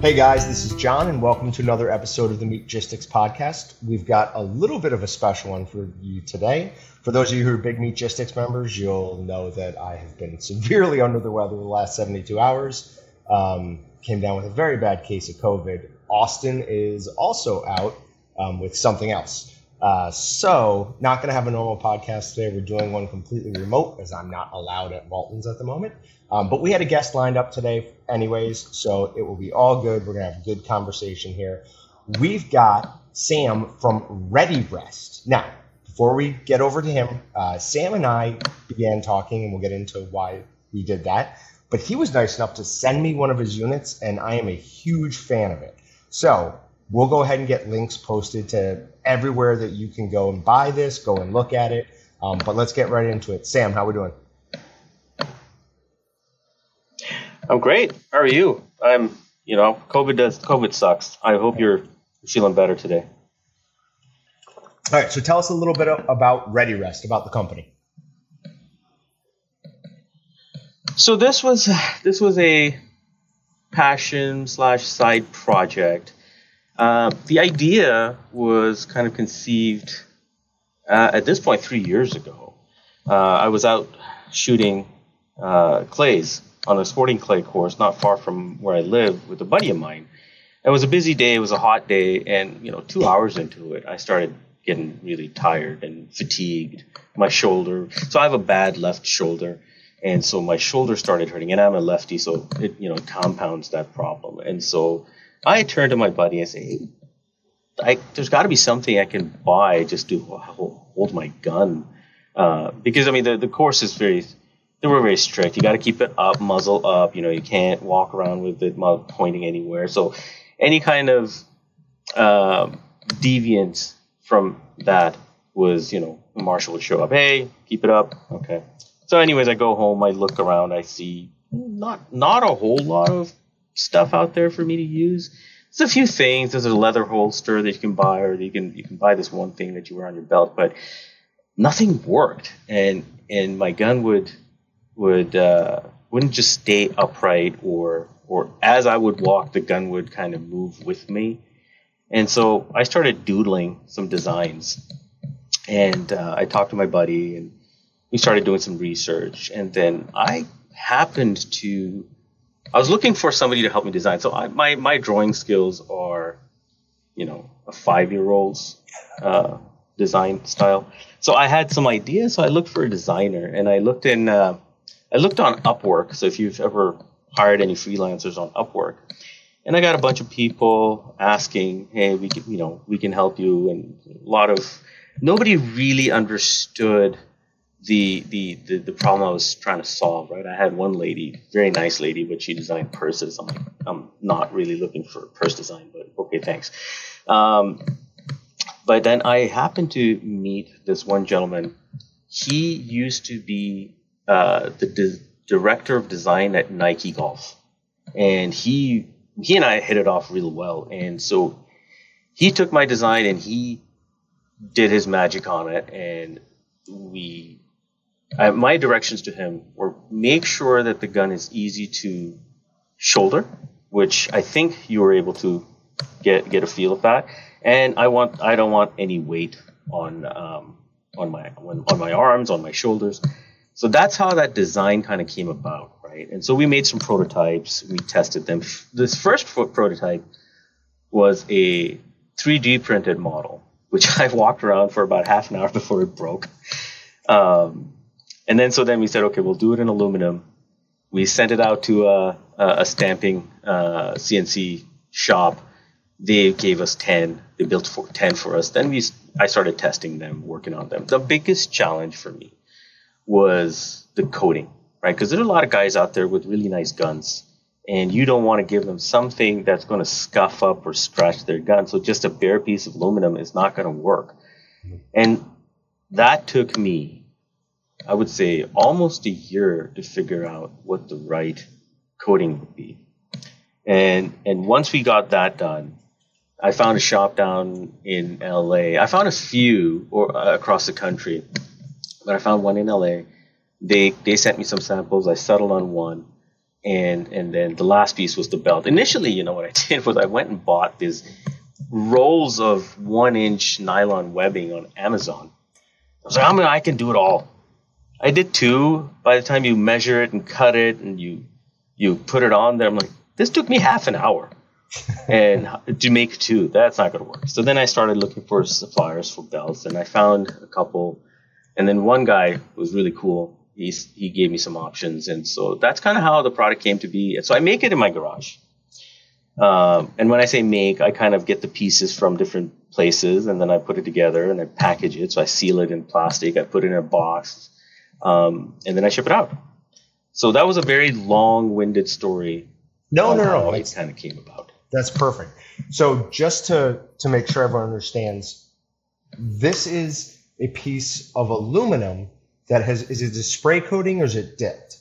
Hey guys, this is Jon, and welcome to another episode of the Meatgistics podcast. We've got a little bit of a special one for you today. For those of you who are big Meatgistics members, you'll know that I have been severely under the weather the last 72 hours. Um, came down with a very bad case of COVID. Austin is also out um, with something else. Uh, so, not going to have a normal podcast today. We're doing one completely remote as I'm not allowed at Walton's at the moment. Um, but we had a guest lined up today, anyways, so it will be all good. We're going to have a good conversation here. We've got Sam from Ready Rest. Now, before we get over to him, uh, Sam and I began talking, and we'll get into why we did that. But he was nice enough to send me one of his units, and I am a huge fan of it. So, we'll go ahead and get links posted to everywhere that you can go and buy this, go and look at it. Um, but let's get right into it. Sam, how are we doing? I'm great. How are you? I'm, you know, COVID does COVID sucks. I hope you're feeling better today. All right. So tell us a little bit about Ready Rest, about the company. So this was this was a passion slash side project uh, the idea was kind of conceived uh, at this point three years ago. Uh, I was out shooting uh, clays on a sporting clay course not far from where I live with a buddy of mine. It was a busy day. It was a hot day, and you know, two hours into it, I started getting really tired and fatigued. My shoulder. So I have a bad left shoulder, and so my shoulder started hurting. And I'm a lefty, so it you know compounds that problem. And so I turn to my buddy and say, hey, I, there's got to be something I can buy just to hold my gun. Uh, because, I mean, the, the course is very, they were very strict. You got to keep it up, muzzle up. You know, you can't walk around with it pointing anywhere. So any kind of uh, deviance from that was, you know, the marshal would show up. Hey, keep it up. Okay. So, anyways, I go home. I look around. I see not not a whole lot of stuff out there for me to use. There's a few things. There's a leather holster that you can buy, or you can you can buy this one thing that you wear on your belt, but nothing worked, and and my gun would would uh, wouldn't just stay upright, or or as I would walk, the gun would kind of move with me, and so I started doodling some designs, and uh, I talked to my buddy, and we started doing some research, and then I happened to I was looking for somebody to help me design. So I, my my drawing skills are, you know, a five year old's uh, design style. So I had some ideas. So I looked for a designer, and I looked in. Uh, I looked on Upwork. So if you've ever hired any freelancers on Upwork, and I got a bunch of people asking, "Hey, we can, you know, we can help you," and a lot of nobody really understood the, the the the problem I was trying to solve. Right, I had one lady, very nice lady, but she designed purses. I'm like, I'm not really looking for purse design, but okay, thanks. Um, but then I happened to meet this one gentleman. He used to be uh, the di- director of design at Nike Golf, and he he and I hit it off real well. And so he took my design and he did his magic on it, and we uh, my directions to him were make sure that the gun is easy to shoulder, which I think you were able to get get a feel of that. And I want I don't want any weight on um, on my on my arms, on my shoulders. So that's how that design kind of came about, right? And so we made some prototypes. We tested them. This first prototype was a 3D printed model, which I walked around for about half an hour before it broke. Um, and then so then we said, okay, we'll do it in aluminum. We sent it out to a, a stamping uh, CNC shop. They gave us 10. They built for, 10 for us. Then we I started testing them, working on them. The biggest challenge for me was the coating, right? Because there are a lot of guys out there with really nice guns, and you don't want to give them something that's going to scuff up or scratch their gun. So just a bare piece of aluminum is not going to work. And that took me I would say almost a year to figure out what the right coating would be. And and once we got that done, I found a shop down in LA. I found a few or uh, across the country, but I found one in LA. They they sent me some samples. I settled on one, and and then the last piece was the belt. Initially, you know what I did was I went and bought these rolls of one inch nylon webbing on Amazon. I was like, I mean, I can do it all. I did two. By the time you measure it and cut it and you you put it on there, I'm like, this took me half an hour. and to make two, that's not going to work. So then I started looking for suppliers for belts, and I found a couple. And then one guy was really cool. He he gave me some options, and so that's kind of how the product came to be. So I make it in my garage. Um, and when I say make, I kind of get the pieces from different places, and then I put it together and I package it. So I seal it in plastic. I put it in a box, um, and then I ship it out. So that was a very long-winded story. No, no, no. It kind of came about. That's perfect. So just to to make sure everyone understands, this is a piece of aluminum that has is it a spray coating or is it dipped?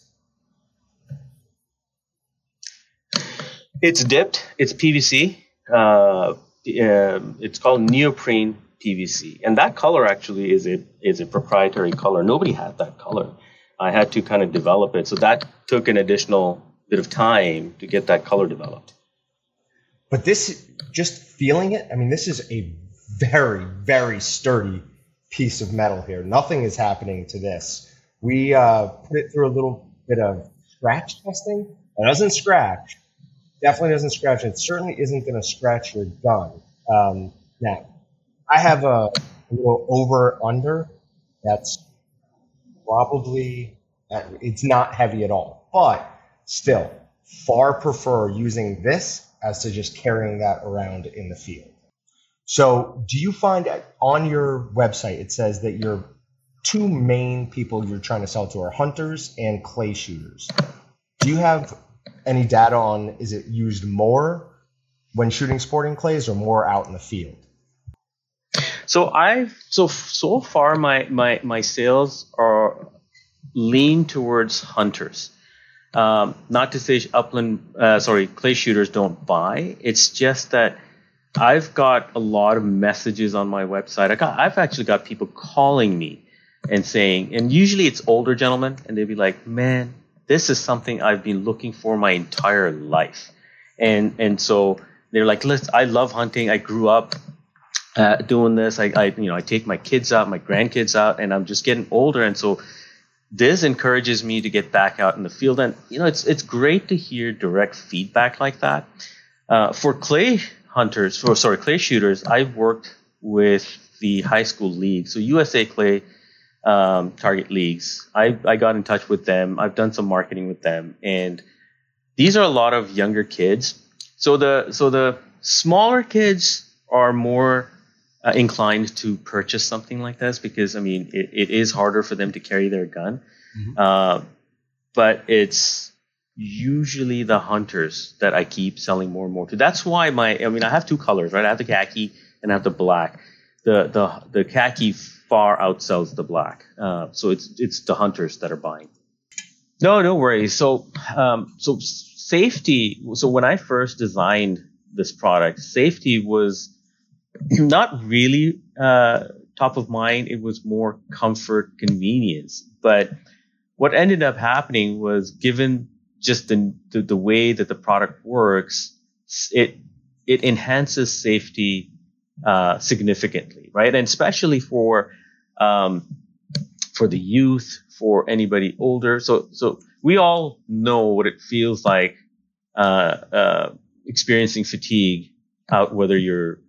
It's dipped. It's PVC. Uh, um, it's called neoprene PVC, and that color actually is a is a proprietary color. Nobody had that color. I had to kind of develop it, so that took an additional bit of time to get that color developed. But this, just feeling it, I mean, this is a very very sturdy piece of metal here. Nothing is happening to this. We uh, put it through a little bit of scratch testing. It doesn't scratch, definitely doesn't scratch. It certainly isn't going to scratch your gun. Um, now, I have a, a little over under that's probably it's not heavy at all, but still far prefer using this as to just carrying that around in the field. So, do you find on your website it says that your two main people you're trying to sell to are hunters and clay shooters? Do you have any data on is it used more when shooting sporting clays or more out in the field? So I've so so far my my my sales are lean towards hunters. Um, not to say upland, uh, sorry, clay shooters don't buy. It's just that I've got a lot of messages on my website. I got, I've actually got people calling me and saying, and usually it's older gentlemen, and they'd be like, "Man, this is something I've been looking for my entire life. And and so they're like, listen, I love hunting. I grew up uh, doing this. I, I you know I take my kids out, my grandkids out, and I'm just getting older. And so this encourages me to get back out in the field. And you know it's it's great to hear direct feedback like that. Uh, for clay hunters, for sorry clay shooters, I've worked with the high school league. So USA Clay um, target leagues. I, I got in touch with them. I've done some marketing with them, and these are a lot of younger kids. So the so the smaller kids are more uh, inclined to purchase something like this because I mean it, it is harder for them to carry their gun, mm-hmm. uh, but it's usually the hunters that I keep selling more and more to. That's why my I mean I have two colors right. I have the khaki and I have the black. The the the khaki far outsells the black. Uh, so it's it's the hunters that are buying. No, no worries. So um, so safety. So when I first designed this product, safety was not really uh, top of mind. It was more comfort, convenience. But what ended up happening was, given just the, the, the way that the product works, it it enhances safety uh, significantly, right? And especially for um, for the youth, for anybody older. So so we all know what it feels like uh, uh, experiencing fatigue out, whether you're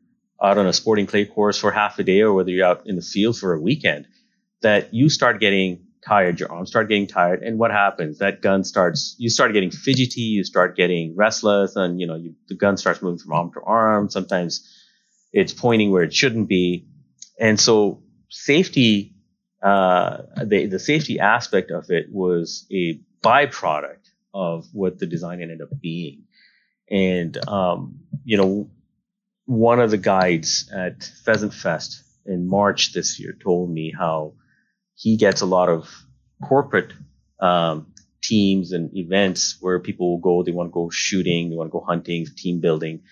out on a sporting clay course for half a day or whether you're out in the field for a weekend. That you start getting tired, your arms start getting tired, and what happens? That gun starts, you start getting fidgety, you start getting restless, and you know you, the gun starts moving from arm to arm. Sometimes it's pointing where it shouldn't be. And so safety, uh, the, the safety aspect of it was a byproduct of what the design ended up being. And, um, you know, one of the guides at Pheasant Fest in March this year told me how he gets a lot of corporate um, teams and events where people will go, they want to go shooting, they want to go hunting, team building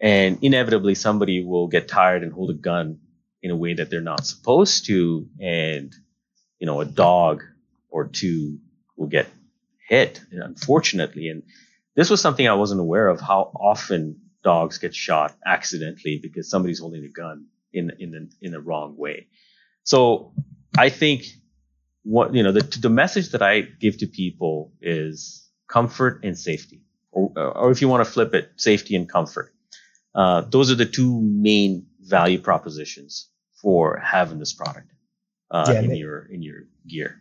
and inevitably somebody will get tired and hold a gun in a way that they're not supposed to and you know a dog or two will get hit, unfortunately. And this was something I wasn't aware of how often dogs get shot accidentally because somebody's holding a gun in in the, in the wrong way. So I think what you know the the message that I give to people is comfort and safety, or or if you want to flip it, safety and comfort. Uh, those are the two main value propositions for having this product uh, yeah, in they, your in your gear.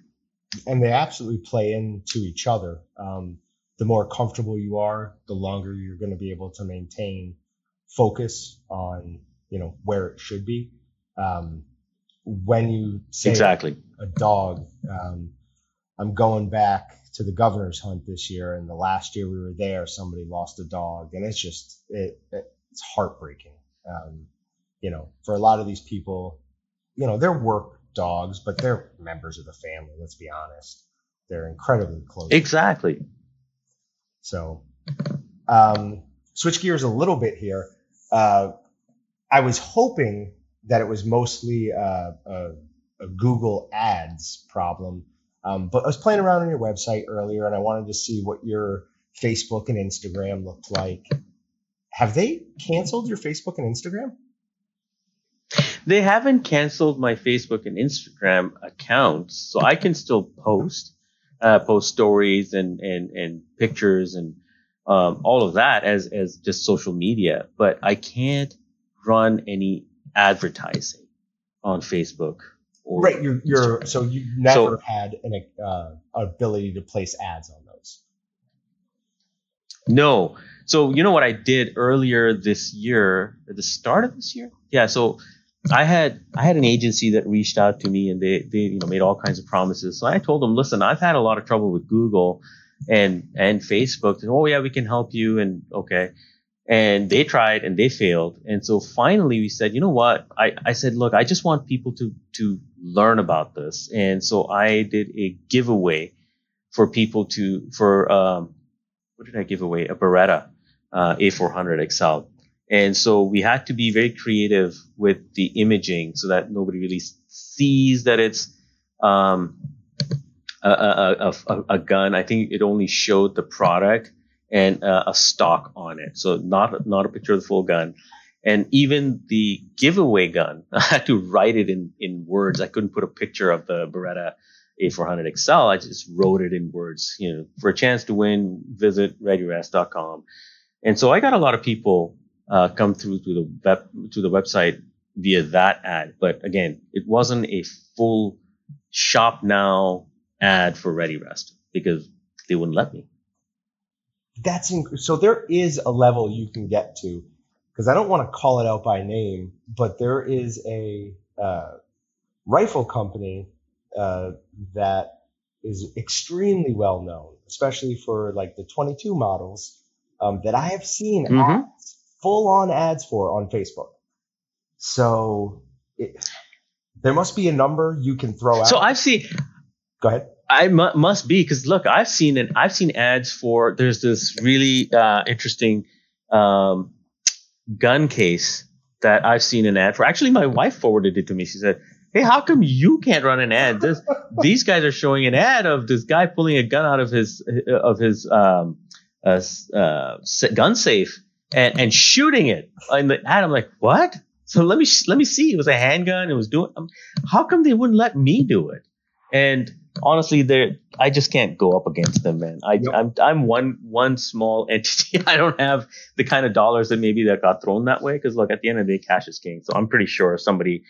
And they absolutely play into each other. Um, the more comfortable you are, the longer you're going to be able to maintain focus on you know where it should be. Um, when you say exactly a dog, um, I'm going back to the governor's hunt this year, and the last year we were there, somebody lost a dog, and it's just it, it it's heartbreaking. Um, you know, for a lot of these people, you know, they're work dogs, but they're members of the family. Let's be honest; they're incredibly close. Exactly. So, um, switch gears a little bit here. Uh, I was hoping that it was mostly uh, a, a, Google Ads problem, um, but I was playing around on your website earlier, and I wanted to see what your Facebook and Instagram looked like. Have they canceled your Facebook and Instagram? They haven't canceled my Facebook and Instagram accounts, so I can still post uh, post stories and, and, and pictures and um, all of that as, as just social media, but I can't run any advertising on Facebook. Or right, you're, you're so you never so, had an uh, ability to place ads on those. No, so you know what I did earlier this year, at the start of this year? Yeah, so I had I had an agency that reached out to me and they they you know made all kinds of promises. So I told them, listen, I've had a lot of trouble with Google and and Facebook. And, oh yeah, we can help you and okay. And they tried and they failed. And so finally we said, you know what? I, I said, look, I just want people to to learn about this. And so I did a giveaway for people to for um what did I give away? A Beretta uh, A400 XL and so we had to be very creative with the imaging so that nobody really sees that it's um, a, a, a, a, gun. I think it only showed the product and uh, a stock on it. So not, not a picture of the full gun. And even the giveaway gun, I had to write it in, in words. I couldn't put a picture of the Beretta A400 XL. I just wrote it in words, you know, for a chance to win, visit readyrest.com. And so I got a lot of people uh, come through to the web to the website via that ad. But again, it wasn't a full shop now ad for ReadyRest because they wouldn't let me. That's inc- so there is a level you can get to because I don't want to call it out by name, but there is a uh, rifle company uh, that is extremely well known, especially for like the 22 models um, that I have seen mm-hmm. ads full on ads for on Facebook. So it, there must be a number you can throw out. So I've seen. Go ahead. I mu- must be because look, I've seen and I've seen ads for. There's this really uh, interesting um, gun case that I've seen an ad for. Actually, my wife forwarded it to me. She said, "Hey, how come you can't run an ad? This, these guys are showing an ad of this guy pulling a gun out of his of his um, uh, uh, gun safe." And and shooting it And the. I'm like, what? So let me let me see. It was a handgun. It was doing. Um, how come they wouldn't let me do it? And honestly, they I just can't go up against them, man. I, yep. I'm I'm one one small entity. I don't have the kind of dollars that maybe that got thrown that way. Because look, at the end of the day, cash is king. So I'm pretty sure somebody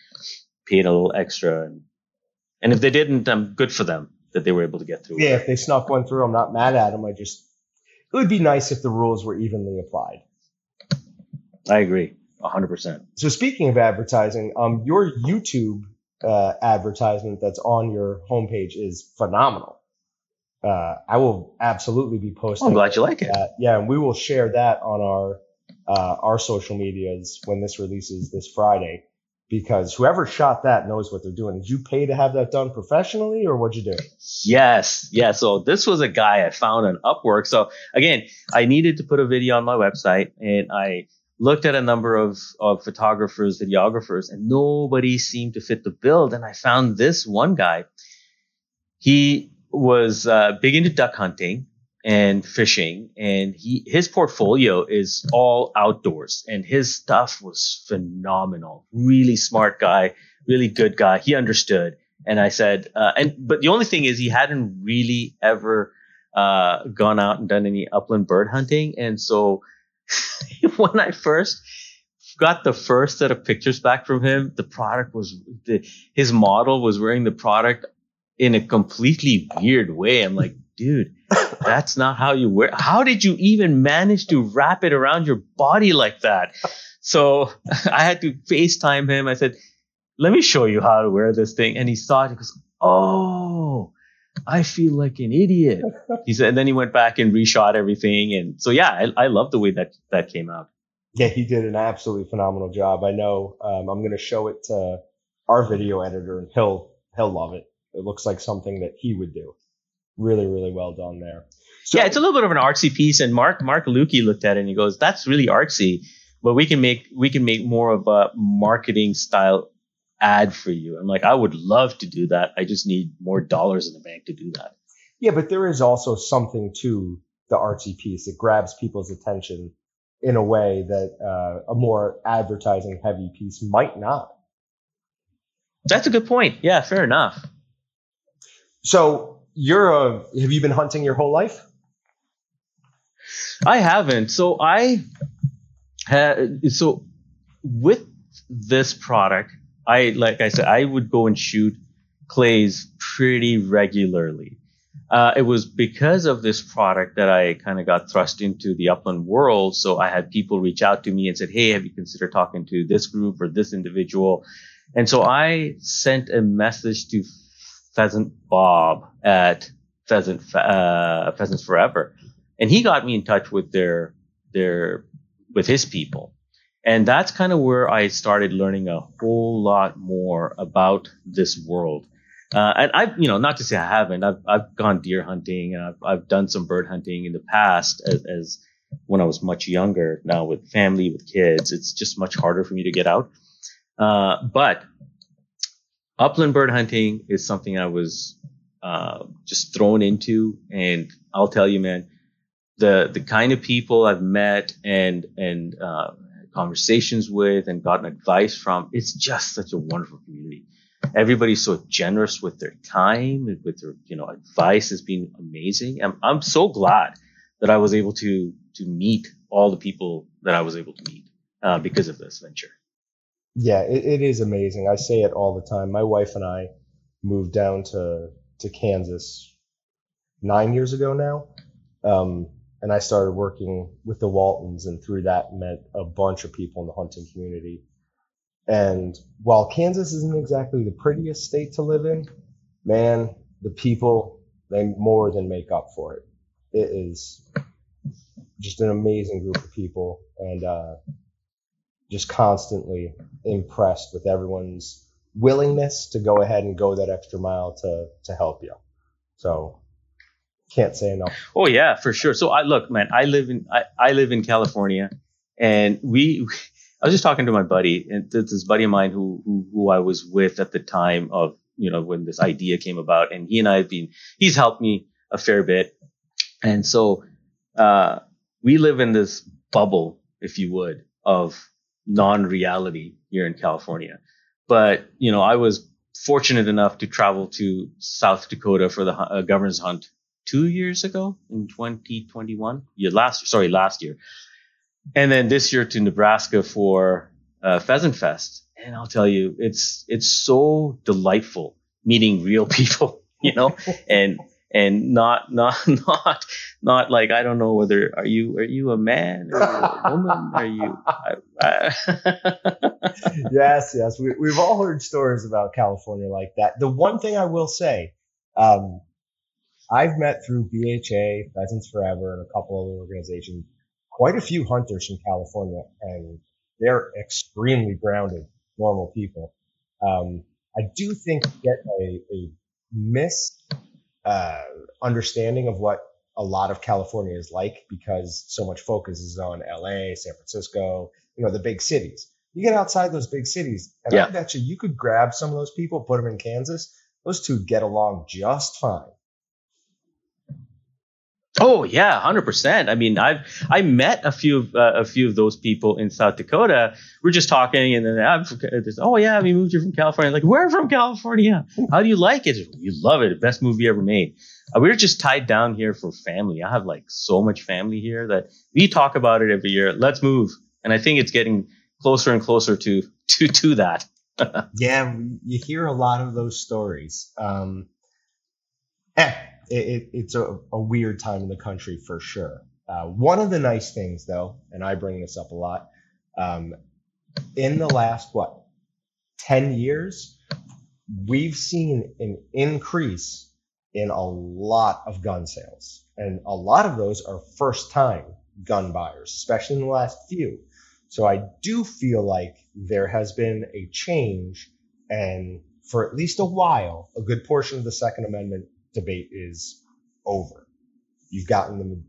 paid a little extra, and and if they didn't, I'm good for them that they were able to get through. Yeah, if they snuck one through, I'm not mad at them. I just it would be nice if the rules were evenly applied. I agree, hundred percent. So speaking of advertising, um, your YouTube uh, advertisement that's on your homepage is phenomenal. Uh, I will absolutely be posting. I'm glad you like that. it. Yeah, and we will share that on our uh, our social medias when this releases this Friday. Because whoever shot that knows what they're doing. Did you pay to have that done professionally, or what'd you do? Yes, yeah. So this was a guy I found on Upwork. So again, I needed to put a video on my website, and I looked at a number of, of photographers, videographers, and nobody seemed to fit the bill. And I found this one guy. He was uh, big into duck hunting and fishing, and he his portfolio is all outdoors, and his stuff was phenomenal. Really smart guy, really good guy. He understood, and I said, uh, and but the only thing is he hadn't really ever uh, gone out and done any upland bird hunting, and so when I first got the first set of pictures back from him, the product was the, his model was wearing the product in a completely weird way. I'm like, dude, that's not how you wear. How did you even manage to wrap it around your body like that? So I had to FaceTime him. I said, let me show you how to wear this thing. And he saw it. He goes, oh, I feel like an idiot. He said, and then he went back and reshot everything. And so, yeah, I, I love the way that that came out. Yeah, he did an absolutely phenomenal job. I know. Um, I'm going to show it to our video editor, and he'll he'll love it. It looks like something that he would do. Really, really well done there. So, yeah, it's a little bit of an artsy piece, and Mark Mark Lukey looked at it and he goes, "That's really artsy, but we can make we can make more of a marketing style ad for you." I'm like, I would love to do that. I just need more dollars in the bank to do that. Yeah, but there is also something to the artsy piece. It grabs people's attention in a way that uh, a more advertising heavy piece might not. That's a good point. Yeah, fair enough. So you're a, have you been hunting your whole life? I haven't. So I had, so with this product, I, like I said, I would go and shoot clays pretty regularly. Uh, it was because of this product that I kind of got thrust into the upland world. So I had people reach out to me and said, Hey, have you considered talking to this group or this individual? And so I sent a message to Pheasant Bob at Pheasant, uh, Pheasants Forever. And he got me in touch with their, their, with his people. And that's kind of where I started learning a whole lot more about this world. Uh, and I've, you know, not to say I haven't. I've I've gone deer hunting and I've I've done some bird hunting in the past as, as when I was much younger. Now with family, with kids, it's just much harder for me to get out. Uh, but upland bird hunting is something I was uh, just thrown into, and I'll tell you, man, the the kind of people I've met and and uh, conversations with and gotten advice from, it's just such a wonderful community. Everybody's so generous with their time and with their you know advice has been amazing. I'm, I'm so glad that i was able to to meet all the people that i was able to meet uh, because of this venture. Yeah it, it is amazing. I say it all the time. My wife and i moved down to to kansas nine years ago now. Um, and i started working with the waltons and through that met a bunch of people in the hunting community and while Kansas isn't exactly the prettiest state to live in, man, the people, they more than make up for it. It is just an amazing group of people and uh, just constantly impressed with everyone's willingness to go ahead and go that extra mile to, to help you. So can't say enough. Oh yeah, for sure. So I look, man, I live in, I, I live in California and we, I was just talking to my buddy, and this buddy of mine who, who, who I was with at the time of you know when this idea came about, and he and I have been he's helped me a fair bit, and so uh, we live in this bubble, if you would, of non-reality here in California. But you know, I was fortunate enough to travel to South Dakota for the uh, governor's hunt two years ago in 2021. Yeah, last sorry, last year. And then this year to Nebraska for uh, Pheasant Fest. And I'll tell you, it's it's so delightful meeting real people, you know, and and not not not not like I don't know whether are you are you a man you a woman? Are you I, I yes yes. We, we've all heard stories about California like that. The one thing I will say um, I've met through BHA Pheasants Forever and a couple other organizations quite a few hunters from California, and they're extremely grounded, normal people. Um, I do think you get a, a mis uh, understanding of what a lot of California is like because so much focus is on LA, San Francisco, you know, the big cities. You get outside those big cities, and yeah. I bet you you could grab some of those people, put them in Kansas. Those two get along just fine. Oh yeah, hundred percent. I mean, I've I met a few of uh, a few of those people in South Dakota. We're just talking, and then I'm oh yeah, we moved here from California. Like, where from California? How do you like it? You love it. Best movie ever made. Uh, we're just tied down here for family. I have like so much family here that we talk about it every year. Let's move, and I think it's getting closer and closer to to to that. yeah, you hear a lot of those stories. Um, it, it's a, a, weird time in the country for sure. Uh, one of the nice things, though, and I bring this up a lot, um, in the last what ten years, we've seen an increase in a lot of gun sales, and a lot of those are first-time gun buyers, especially in the last few. So I do feel like there has been a change, and for at least a while, a good portion of the Second Amendment debate is over. You've gotten the,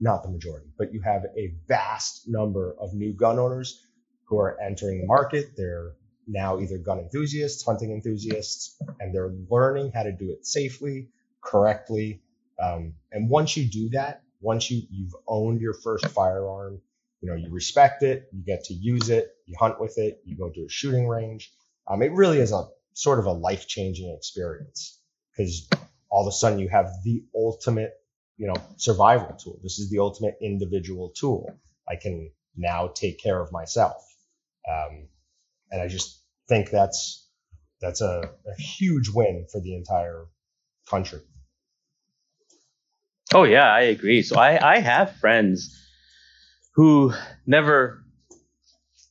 not the majority, but you have a vast number of new gun owners who are entering the market. They're now either gun enthusiasts, hunting enthusiasts, and they're learning how to do it safely, correctly. Um, and once you do that, once you, you've owned your first firearm, you know, you respect it, you get to use it, you hunt with it, you go to a shooting range. Um, it really is a sort of a life changing experience because all of a sudden you have the ultimate, you know, survival tool. This is the ultimate individual tool. I can now take care of myself. Um, and I just think that's, that's a, a huge win for the entire country. Oh yeah, I agree. So I, I have friends who never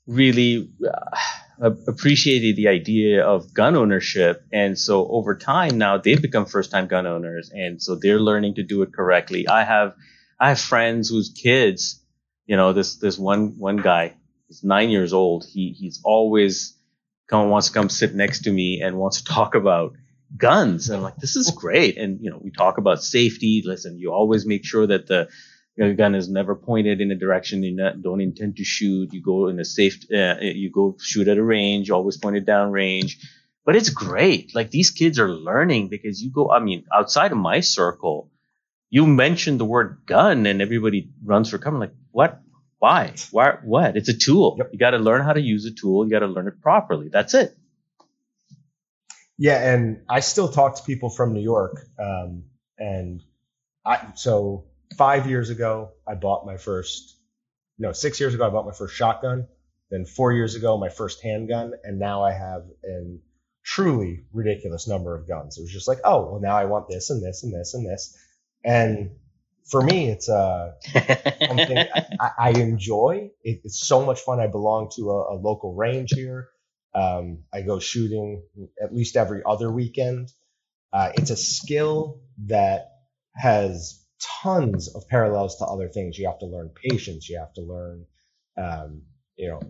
really uh, appreciated the idea of gun ownership. And so over time now they've become first time gun owners. And so they're learning to do it correctly. I have, I have friends whose kids, you know, this, this one, one guy, he's nine years old. He, he's always come, wants to come sit next to me and wants to talk about guns. And I'm like, this is great. And, you know, we talk about safety. Listen, you always make sure that the, your gun is never pointed in a direction you don't intend to shoot. You go in a safe, uh, you go shoot at a range, always pointed down range. But it's great. Like these kids are learning because you go, I mean, outside of my circle, you mention the word gun and everybody runs for cover. Like, what? Why? Why? What? It's a tool. Yep. You got to learn how to use a tool. You got to learn it properly. That's it. Yeah. And I still talk to people from New York. Um, and I, so five years ago, I bought my first, no, six years ago, I bought my first shotgun. Then four years ago, my first handgun. And now I have a truly ridiculous number of guns. It was just like, oh, well, now I want this and this and this and this. And for me, it's uh, something I, I enjoy. It, it's so much fun. I belong to a, a local range here. Um, I go shooting at least every other weekend. Uh, it's a skill that has tons of parallels to other things. You have to learn patience. You have to learn, um, you know,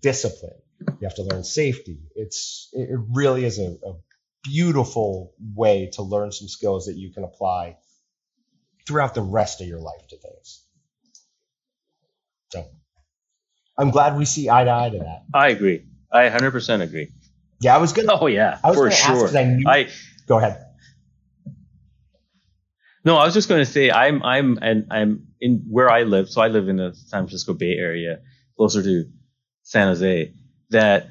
discipline. You have to learn safety. It's it really is a, a beautiful way to learn some skills that you can apply throughout the rest of your life to things. So I'm glad we see eye to eye to that. I agree. I 100% agree. Yeah, I was gonna. Oh yeah, I was for sure. I, knew, I go ahead. No, I was just going to say I'm I'm and I'm in where I live. So I live in the San Francisco Bay Area, closer to San Jose. That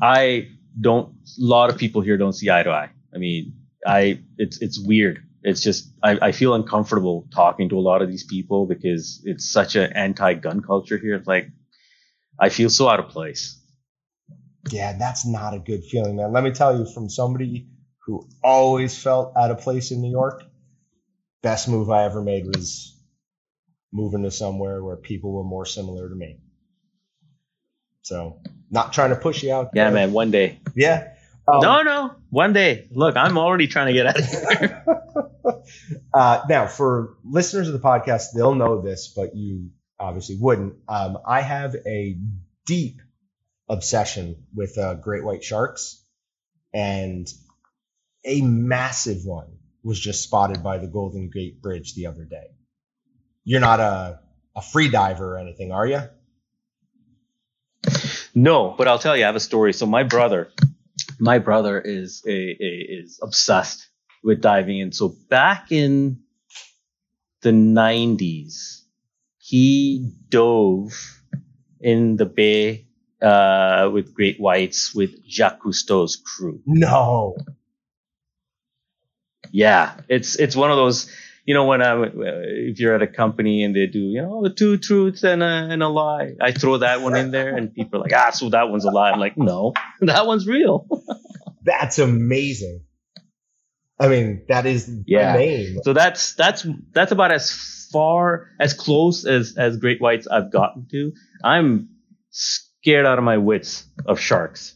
I don't. A lot of people here don't see eye to eye. I mean, I it's it's weird. It's just I, I feel uncomfortable talking to a lot of these people because it's such an anti-gun culture here. It's like I feel so out of place. Yeah, that's not a good feeling, man. Let me tell you, from somebody who always felt out of place in New York, best move I ever made was moving to somewhere where people were more similar to me. So, not trying to push you out. There. Yeah, man. One day. Yeah. Um, no, no. One day. Look, I'm already trying to get out of here. uh, now, for listeners of the podcast, they'll know this, but you obviously wouldn't. Um, I have a deep obsession with uh, great white sharks and a massive one was just spotted by the Golden Gate Bridge the other day. You're not a, a free diver or anything, are you? No, but I'll tell you, I have a story. So my brother, my brother is a, a is obsessed with diving, and so back in the 90s, he dove in the bay uh, with great whites with Jacques Cousteau's crew. No. Yeah, it's it's one of those. You know, when I if you're at a company and they do, you know, two truths and a and a lie, I throw that one in there, and people are like, ah, so that one's a lie. I'm like, no, that one's real. That's amazing. I mean, that is Yeah. name. So that's that's that's about as far as close as as great whites I've gotten to. I'm scared out of my wits of sharks.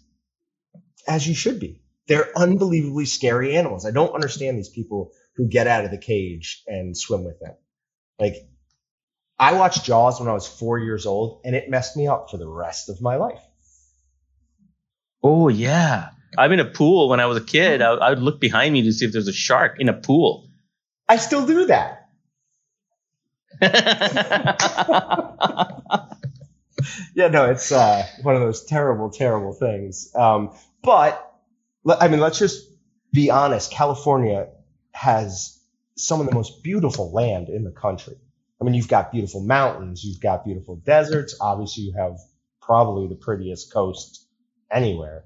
As you should be. They're unbelievably scary animals. I don't understand these people who get out of the cage and swim with them. Like, I watched Jaws when I was four years old, and it messed me up for the rest of my life. Oh yeah, I'm in a pool when I was a kid. I, I would look behind me to see if there's a shark in a pool. I still do that. Yeah, no, it's uh, one of those terrible, terrible things. Um, but I mean, let's just be honest. California has some of the most beautiful land in the country. I mean, you've got beautiful mountains, you've got beautiful deserts. Obviously, you have probably the prettiest coast anywhere.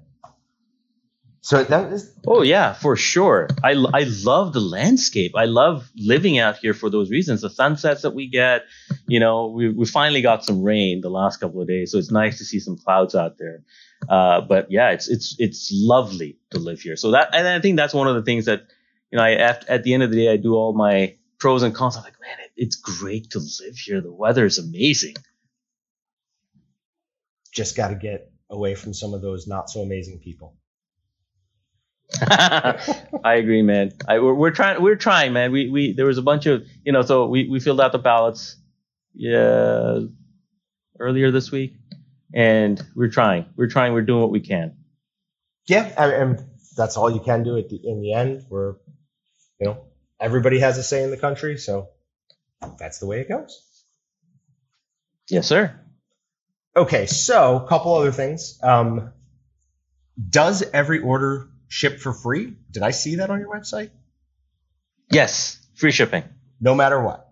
So that is oh yeah, for sure. I I love the landscape. I love living out here for those reasons. The sunsets that we get, you know, we we finally got some rain the last couple of days, so it's nice to see some clouds out there. Uh, but yeah, it's it's it's lovely to live here. So that and I think that's one of the things that you know, I at, at the end of the day, I do all my pros and cons. I'm like, man, it, it's great to live here. The weather is amazing. just got to get away from some of those not so amazing people. I agree, man. I, we're, we're trying. We're trying, man. We we there was a bunch of you know. So we we filled out the ballots, yeah, earlier this week, and we're trying. We're trying. We're doing what we can. Yeah, and, that's all you can do at the in the end. Where you know everybody has a say in the country, so that's the way it goes. Yes, sir. Okay, so a couple other things. Um, does every order ship for free? Did I see that on your website? Yes, free shipping. No matter what,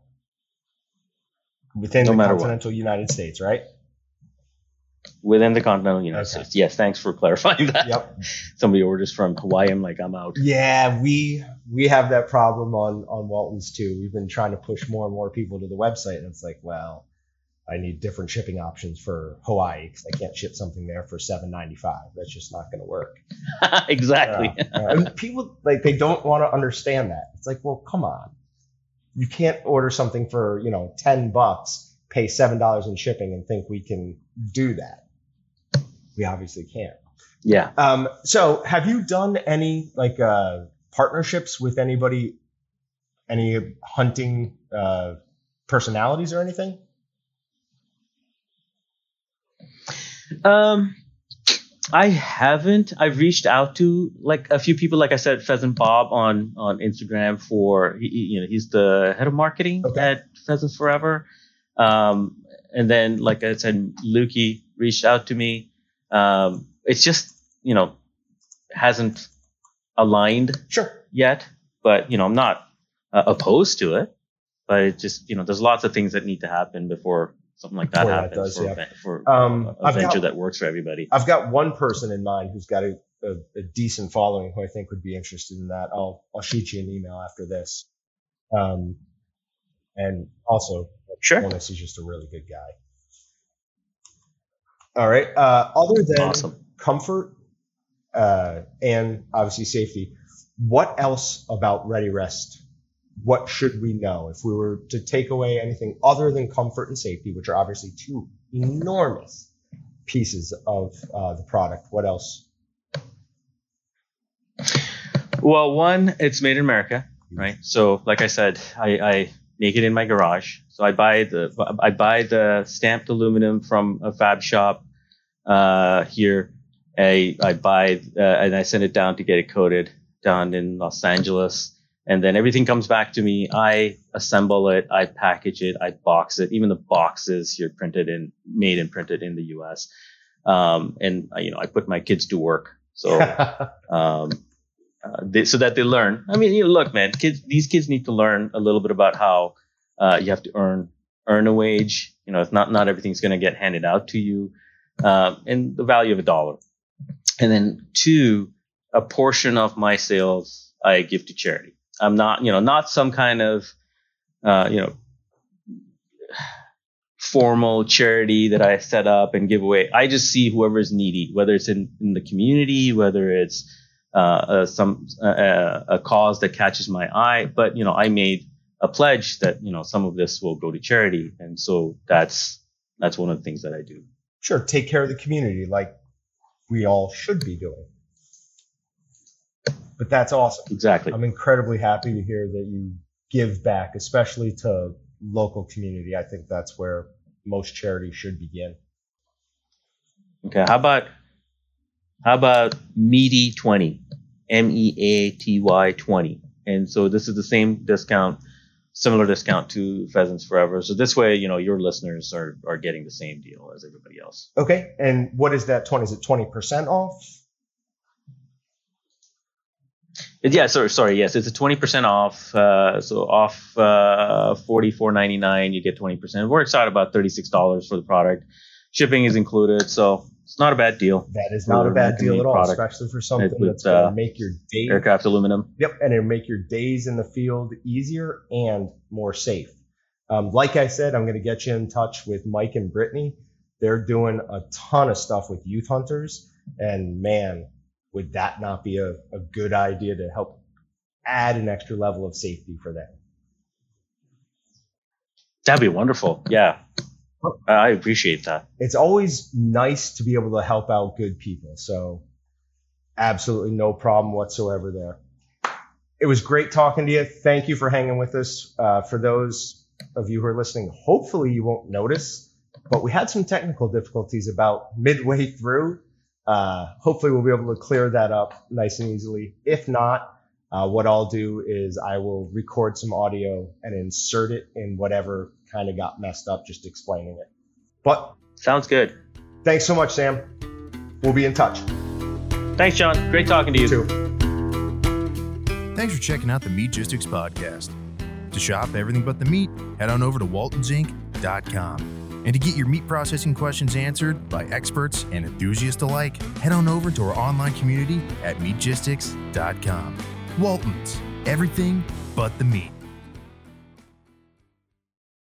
within No the matter what. continental United States, right? within the continental United Okay. States. Yes, thanks for clarifying that. Yep. Somebody orders from Hawaii. I'm like, I'm out. Yeah, we we have that problem on on Walton's too. We've been trying to push more and more people to the website, and it's like, well, I need different shipping options for Hawaii because I can't ship something there for seven ninety five. That's just not going to work. exactly. Yeah, yeah. And people like they don't want to understand that. It's like, well, come on, you can't order something for you know ten bucks, pay seven dollars in shipping, and think we can do that. We obviously can't. Yeah. Um, so have you done any like uh, partnerships with anybody, any hunting uh, personalities or anything? Um, I haven't. I've reached out to like a few people, like I said, Pheasant Bob on on Instagram for he, you know he's the head of marketing Okay. at Pheasant Forever. Um, and then like I said, Lukey reached out to me. Um, it's just you know hasn't aligned Sure. yet, but you know I'm not uh, opposed to it. But it just you know there's lots of things that need to happen before something like that Before that happens does, for, yeah. a for Um, a I've venture got- that works for everybody. I've got one person in mind who's got a, a, a decent following who I think would be interested in that. I'll I'll shoot you an email after this. Um, and also, Sure. Jonas is just a really good guy. All right. Uh, other than Awesome. comfort uh, and obviously safety, what else about Ready Rest? What should we know if we were to take away anything other than comfort and safety, which are obviously two enormous pieces of uh, the product? What else? Well, one, it's made in America, right? So, like I said, I, I make it in my garage. So I buy the I buy the stamped aluminum from a fab shop uh, here. I I buy uh, and I send it down to get it coated down in Los Angeles, and then everything comes back to me. I assemble it, I package it, I box it. Even the boxes here printed in made and printed in the U.S. Um, and uh, you know I put my kids to work. So um, uh, they, so that they learn. I mean, you know, look, man, kids, these kids need to learn a little bit about how Uh, you have to earn earn a wage. You know, it's not not everything's going to get handed out to you. Um, and the value of a dollar. And then two, a portion of my sales I give to charity. I'm not, you know, not some kind of, uh, you know, formal charity that I set up and give away. I just see whoever is needy, whether it's in, in the community, whether it's uh, uh, some uh, a cause that catches my eye. But you know, I made a pledge that you know some of this will go to charity, and so that's that's one of the things that I do. Sure, take care of the community like we all should be doing. But that's awesome. Exactly. I'm incredibly happy to hear that you give back, especially to local community. I think that's where most charity should begin. Okay, how about how about meaty 20 m-e-a-t-y 20 and so this is the same discount similar discount to pheasants forever so this way you know your listeners are are getting the same deal as everybody else Okay, and what is that 20? Is it 20% off? Yeah sorry sorry yes it's a 20% off uh, so off uh, 44.99 you get 20% it works out about $36 for the product shipping is included so it's not a bad deal That is not a bad deal at all, product. especially for something with, that's going to uh, make your day. aircraft aluminum Yep, and it'll make your days in the field easier and more safe. Um, like I said, I'm going to get you in touch with Mike and Brittany. They're doing a ton of stuff with youth hunters, and man, would that not be a, a good idea to help add an extra level of safety for them? that'd be wonderful yeah i appreciate that It's always nice to be able to help out good people. So, absolutely no problem whatsoever there. It was great talking to you. Thank you for hanging with us. Uh, for those of you who are listening, hopefully you won't notice, but we had some technical difficulties about midway through. Uh, hopefully we'll be able to clear that up nice and easily. If not, uh, what I'll do is I will record some audio and insert it in whatever kind of got messed up, just explaining it. But sounds good thanks so much, Sam. We'll be in touch. thanks Jon great talking to you Too. Thanks for checking out the Meat Meatgistics podcast. To shop everything but the meat, head on over to waltonsinc.com. And to get your meat processing questions answered by experts and enthusiasts alike, head on over to our online community at meatgistics.com. Waltons, everything but the meat.